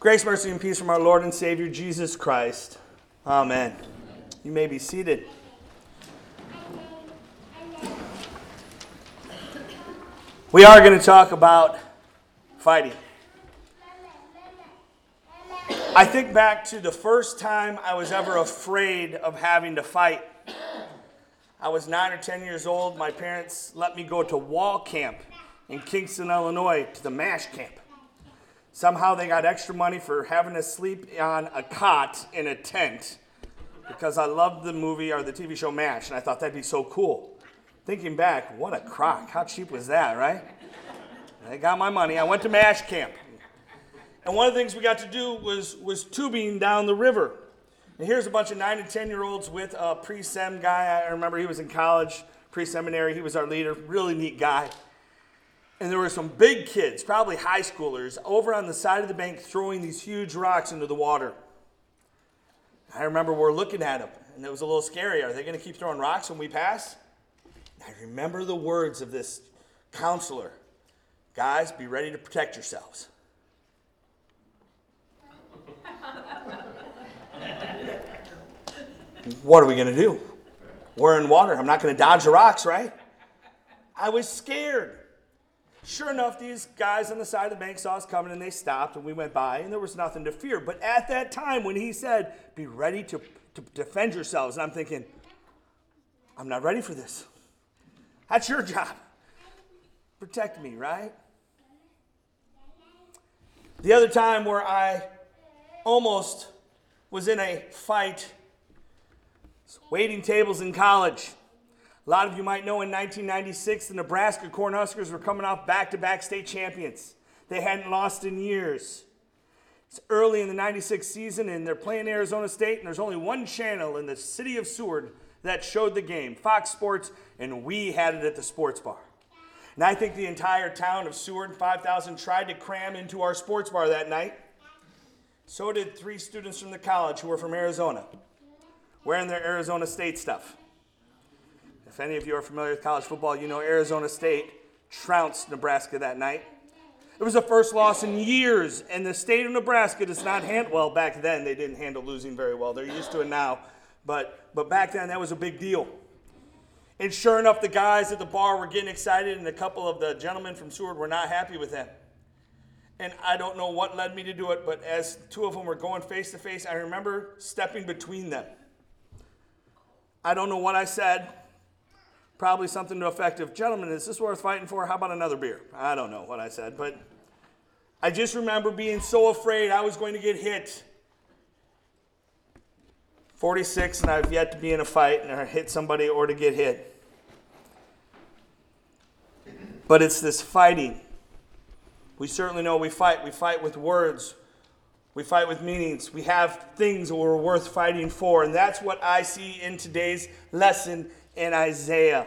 Grace, mercy, and peace from our Lord and Savior Jesus Christ. Amen. You may be seated. We are going to talk about fighting. I think back to the first time I was ever afraid of having to fight. I was nine or 10 years old. My parents let me go to Walcamp in Kingston, Illinois, to the MASH camp. Somehow they got extra money for having to sleep on a cot in a tent because I loved the movie or the TV show MASH, and I thought that'd be so cool. Thinking back, what a crock. How cheap was that, right? I got my money. I went to MASH camp. And one of the things we got to do was, was tubing down the river. And here's a bunch of nine and 10 year olds with a pre sem guy. I remember he was in college, pre seminary. He was our leader, really neat guy. And there were some big kids, probably high schoolers, over on the side of the bank throwing these huge rocks into the water. I remember we're looking at them, and it was a little scary. Are they going to keep throwing rocks when we pass? I remember the words of this counselor Guys, be ready to protect yourselves. what are we going to do? We're in water. I'm not going to dodge the rocks, right? I was scared. Sure enough, these guys on the side of the bank saw us coming and they stopped and we went by and there was nothing to fear. But at that time, when he said, Be ready to, to defend yourselves, and I'm thinking, I'm not ready for this. That's your job. Protect me, right? The other time where I almost was in a fight, waiting tables in college. A lot of you might know in 1996, the Nebraska Cornhuskers were coming off back to back state champions. They hadn't lost in years. It's early in the 96 season, and they're playing Arizona State, and there's only one channel in the city of Seward that showed the game Fox Sports, and we had it at the sports bar. And I think the entire town of Seward, 5,000, tried to cram into our sports bar that night. So did three students from the college who were from Arizona, wearing their Arizona State stuff. If any of you are familiar with college football, you know Arizona State trounced Nebraska that night. It was the first loss in years, and the state of Nebraska does not handle well. Back then, they didn't handle losing very well. They're used to it now, but but back then that was a big deal. And sure enough, the guys at the bar were getting excited, and a couple of the gentlemen from Seward were not happy with them. And I don't know what led me to do it, but as two of them were going face to face, I remember stepping between them. I don't know what I said. Probably something to effect of, gentlemen, is this worth fighting for? How about another beer? I don't know what I said, but I just remember being so afraid I was going to get hit. 46, and I've yet to be in a fight and hit somebody or to get hit. But it's this fighting. We certainly know we fight. We fight with words. We fight with meanings. We have things that we're worth fighting for. And that's what I see in today's lesson in Isaiah.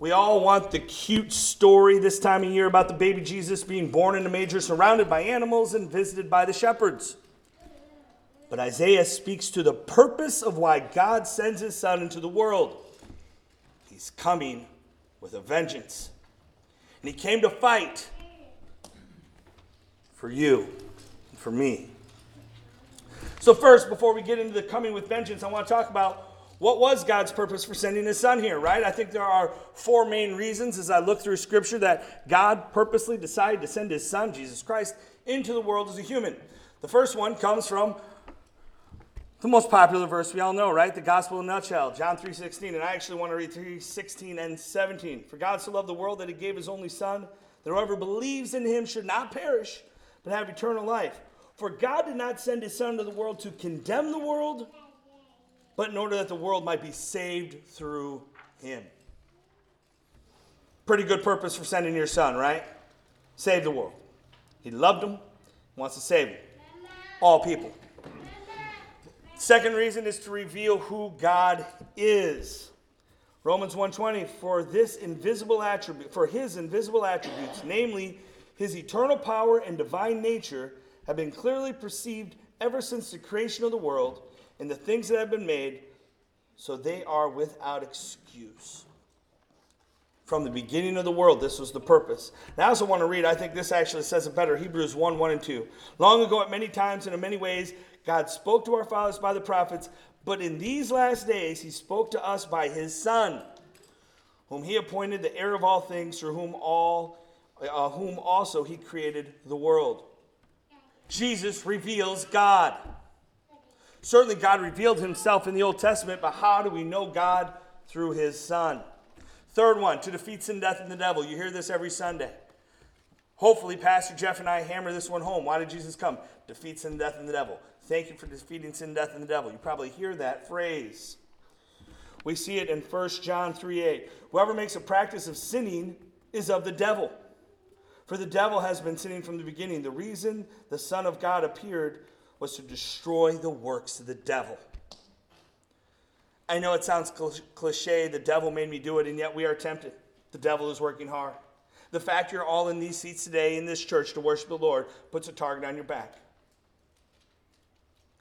We all want the cute story this time of year about the baby Jesus being born in a manger, surrounded by animals and visited by the shepherds. But Isaiah speaks to the purpose of why God sends his son into the world. He's coming with a vengeance. And he came to fight for you and for me. So, first, before we get into the coming with vengeance, I want to talk about what was God's purpose for sending his son here, right? I think there are four main reasons as I look through scripture that God purposely decided to send his son, Jesus Christ, into the world as a human. The first one comes from the most popular verse we all know, right? The gospel in a nutshell, John 3.16. And I actually want to read 3.16 and 17. For God so loved the world that he gave his only son, that whoever believes in him should not perish, but have eternal life. For God did not send his son to the world to condemn the world, but in order that the world might be saved through him. Pretty good purpose for sending your son, right? Save the world. He loved them, wants to save them. All people. Second reason is to reveal who God is. Romans 1:20 for this invisible attribute for his invisible attributes namely his eternal power and divine nature have been clearly perceived ever since the creation of the world and the things that have been made so they are without excuse. From the beginning of the world, this was the purpose. Now, I also want to read, I think this actually says it better Hebrews 1 1 and 2. Long ago, at many times and in many ways, God spoke to our fathers by the prophets, but in these last days, he spoke to us by his Son, whom he appointed the heir of all things, through whom, all, uh, whom also he created the world. Jesus reveals God. Certainly, God revealed himself in the Old Testament, but how do we know God? Through his Son. Third one, to defeat sin, death, and the devil. You hear this every Sunday. Hopefully, Pastor Jeff and I hammer this one home. Why did Jesus come? Defeat sin, death, and the devil. Thank you for defeating sin, death, and the devil. You probably hear that phrase. We see it in 1 John 3 8. Whoever makes a practice of sinning is of the devil. For the devil has been sinning from the beginning. The reason the Son of God appeared was to destroy the works of the devil. I know it sounds cliche, the devil made me do it, and yet we are tempted. The devil is working hard. The fact you're all in these seats today in this church to worship the Lord puts a target on your back.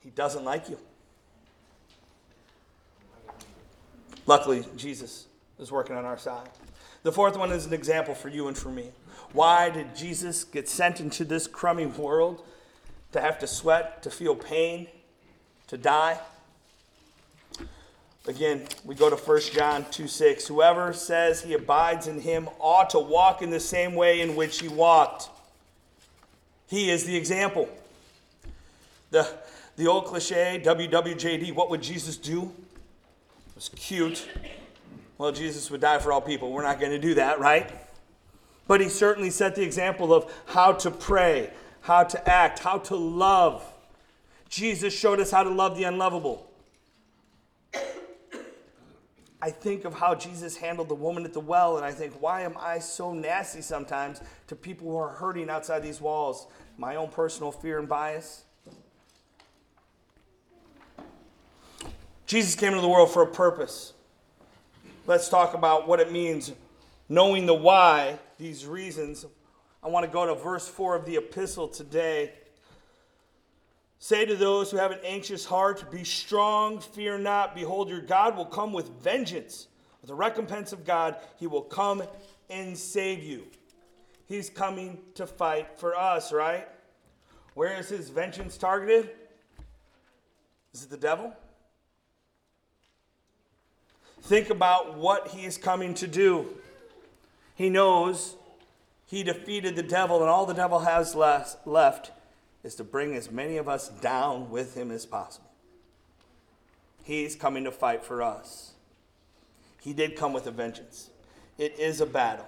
He doesn't like you. Luckily, Jesus is working on our side. The fourth one is an example for you and for me. Why did Jesus get sent into this crummy world to have to sweat, to feel pain, to die? Again, we go to 1 John 2 6. Whoever says he abides in him ought to walk in the same way in which he walked. He is the example. The, the old cliche, WWJD, what would Jesus do? It was cute. Well, Jesus would die for all people. We're not going to do that, right? But he certainly set the example of how to pray, how to act, how to love. Jesus showed us how to love the unlovable. I think of how Jesus handled the woman at the well, and I think, why am I so nasty sometimes to people who are hurting outside these walls? My own personal fear and bias. Jesus came into the world for a purpose. Let's talk about what it means, knowing the why, these reasons. I want to go to verse 4 of the epistle today. Say to those who have an anxious heart, Be strong, fear not. Behold, your God will come with vengeance. With the recompense of God, he will come and save you. He's coming to fight for us, right? Where is his vengeance targeted? Is it the devil? Think about what he is coming to do. He knows he defeated the devil, and all the devil has left is to bring as many of us down with him as possible. He's coming to fight for us. He did come with a vengeance. It is a battle.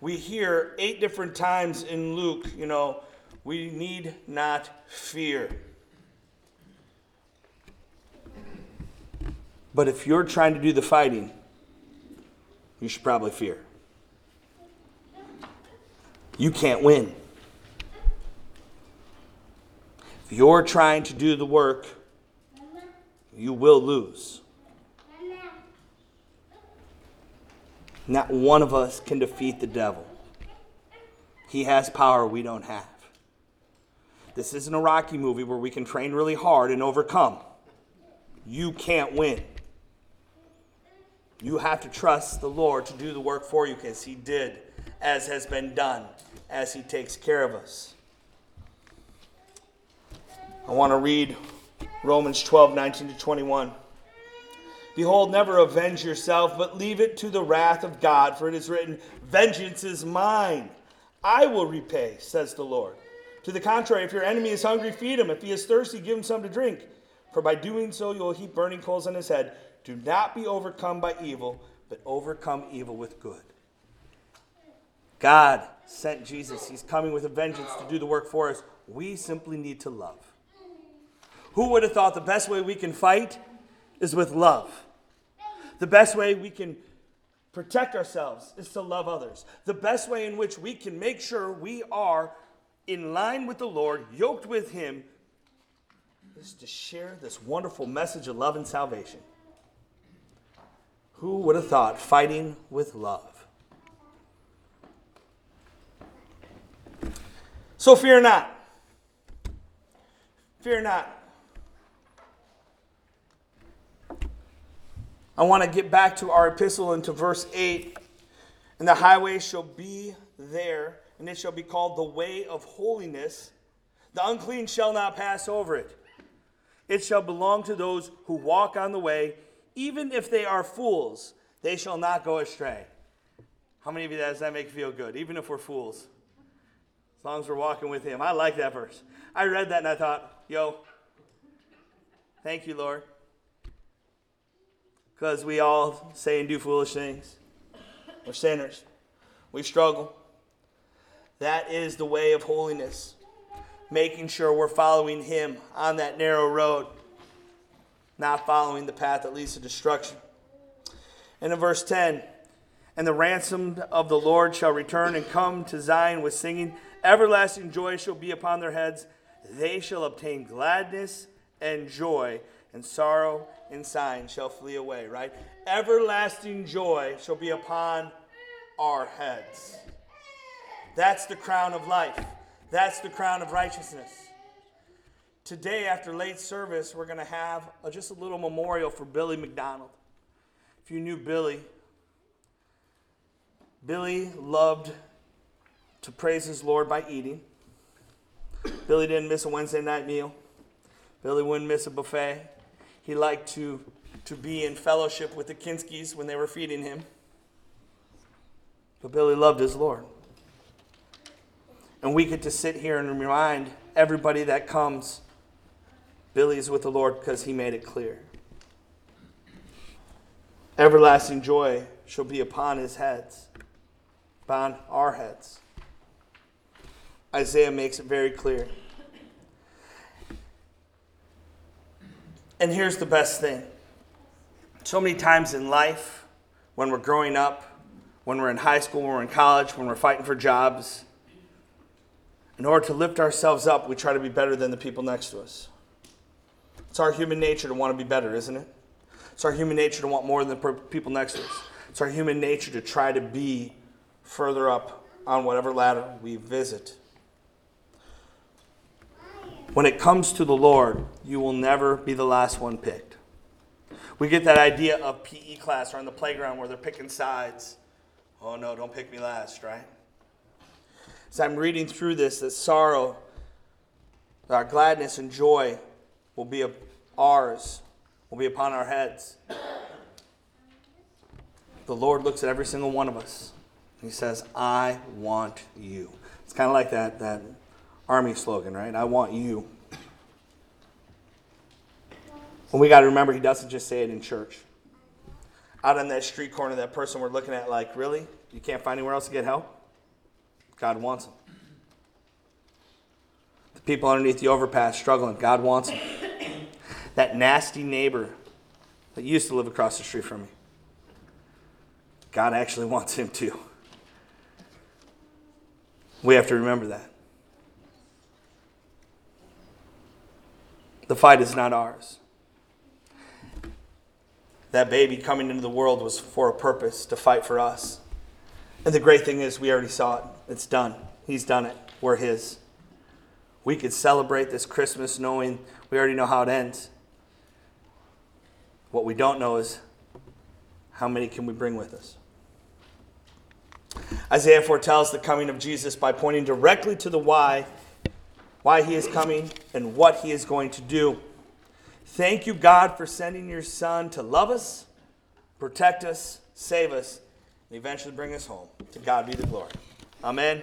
We hear eight different times in Luke, you know, we need not fear. But if you're trying to do the fighting, you should probably fear. You can't win. If you're trying to do the work, you will lose. Not one of us can defeat the devil. He has power we don't have. This isn't a Rocky movie where we can train really hard and overcome. You can't win. You have to trust the Lord to do the work for you because He did, as has been done, as He takes care of us. I want to read Romans 12, 19 to 21. Behold, never avenge yourself, but leave it to the wrath of God, for it is written, Vengeance is mine. I will repay, says the Lord. To the contrary, if your enemy is hungry, feed him. If he is thirsty, give him some to drink. For by doing so, you will heap burning coals on his head. Do not be overcome by evil, but overcome evil with good. God sent Jesus. He's coming with a vengeance to do the work for us. We simply need to love. Who would have thought the best way we can fight is with love? The best way we can protect ourselves is to love others. The best way in which we can make sure we are in line with the Lord, yoked with Him, is to share this wonderful message of love and salvation. Who would have thought fighting with love? So fear not. Fear not. I want to get back to our epistle into verse 8. And the highway shall be there, and it shall be called the way of holiness. The unclean shall not pass over it. It shall belong to those who walk on the way, even if they are fools, they shall not go astray. How many of you does that make feel good? Even if we're fools. As long as we're walking with him. I like that verse. I read that and I thought, yo, thank you, Lord. Because we all say and do foolish things. We're sinners. We struggle. That is the way of holiness. Making sure we're following Him on that narrow road, not following the path that leads to destruction. And in verse 10, and the ransomed of the Lord shall return and come to Zion with singing. Everlasting joy shall be upon their heads. They shall obtain gladness and joy, and sorrow and sighing shall flee away, right? Everlasting joy shall be upon our heads. That's the crown of life. That's the crown of righteousness. Today, after late service, we're going to have a, just a little memorial for Billy McDonald. If you knew Billy, Billy loved to praise his Lord by eating. Billy didn't miss a Wednesday night meal. Billy wouldn't miss a buffet. He liked to, to be in fellowship with the Kinskis when they were feeding him. But Billy loved his Lord. And we get to sit here and remind everybody that comes Billy's with the Lord because he made it clear. Everlasting joy shall be upon his heads, upon our heads. Isaiah makes it very clear. And here's the best thing so many times in life, when we're growing up, when we're in high school, when we're in college, when we're fighting for jobs, in order to lift ourselves up, we try to be better than the people next to us. It's our human nature to want to be better, isn't it? It's our human nature to want more than the people next to us. It's our human nature to try to be further up on whatever ladder we visit. When it comes to the Lord, you will never be the last one picked. We get that idea of PE class or on the playground where they're picking sides. Oh no, don't pick me last, right? As I'm reading through this, that sorrow, our gladness and joy will be ours, will be upon our heads. The Lord looks at every single one of us. He says, I want you. It's kind of like that, that army slogan, right? I want you. And we got to remember, he doesn't just say it in church. Out on that street corner, that person we're looking at, like, really? You can't find anywhere else to get help? God wants them. The people underneath the overpass struggling, God wants them. that nasty neighbor that used to live across the street from me, God actually wants him too. We have to remember that. The fight is not ours. That baby coming into the world was for a purpose to fight for us. And the great thing is, we already saw it. It's done. He's done it. We're His. We could celebrate this Christmas knowing we already know how it ends. What we don't know is how many can we bring with us? Isaiah foretells the coming of Jesus by pointing directly to the why, why he is coming and what he is going to do. Thank you, God, for sending your Son to love us, protect us, save us, and eventually bring us home. To God be the glory. Amen.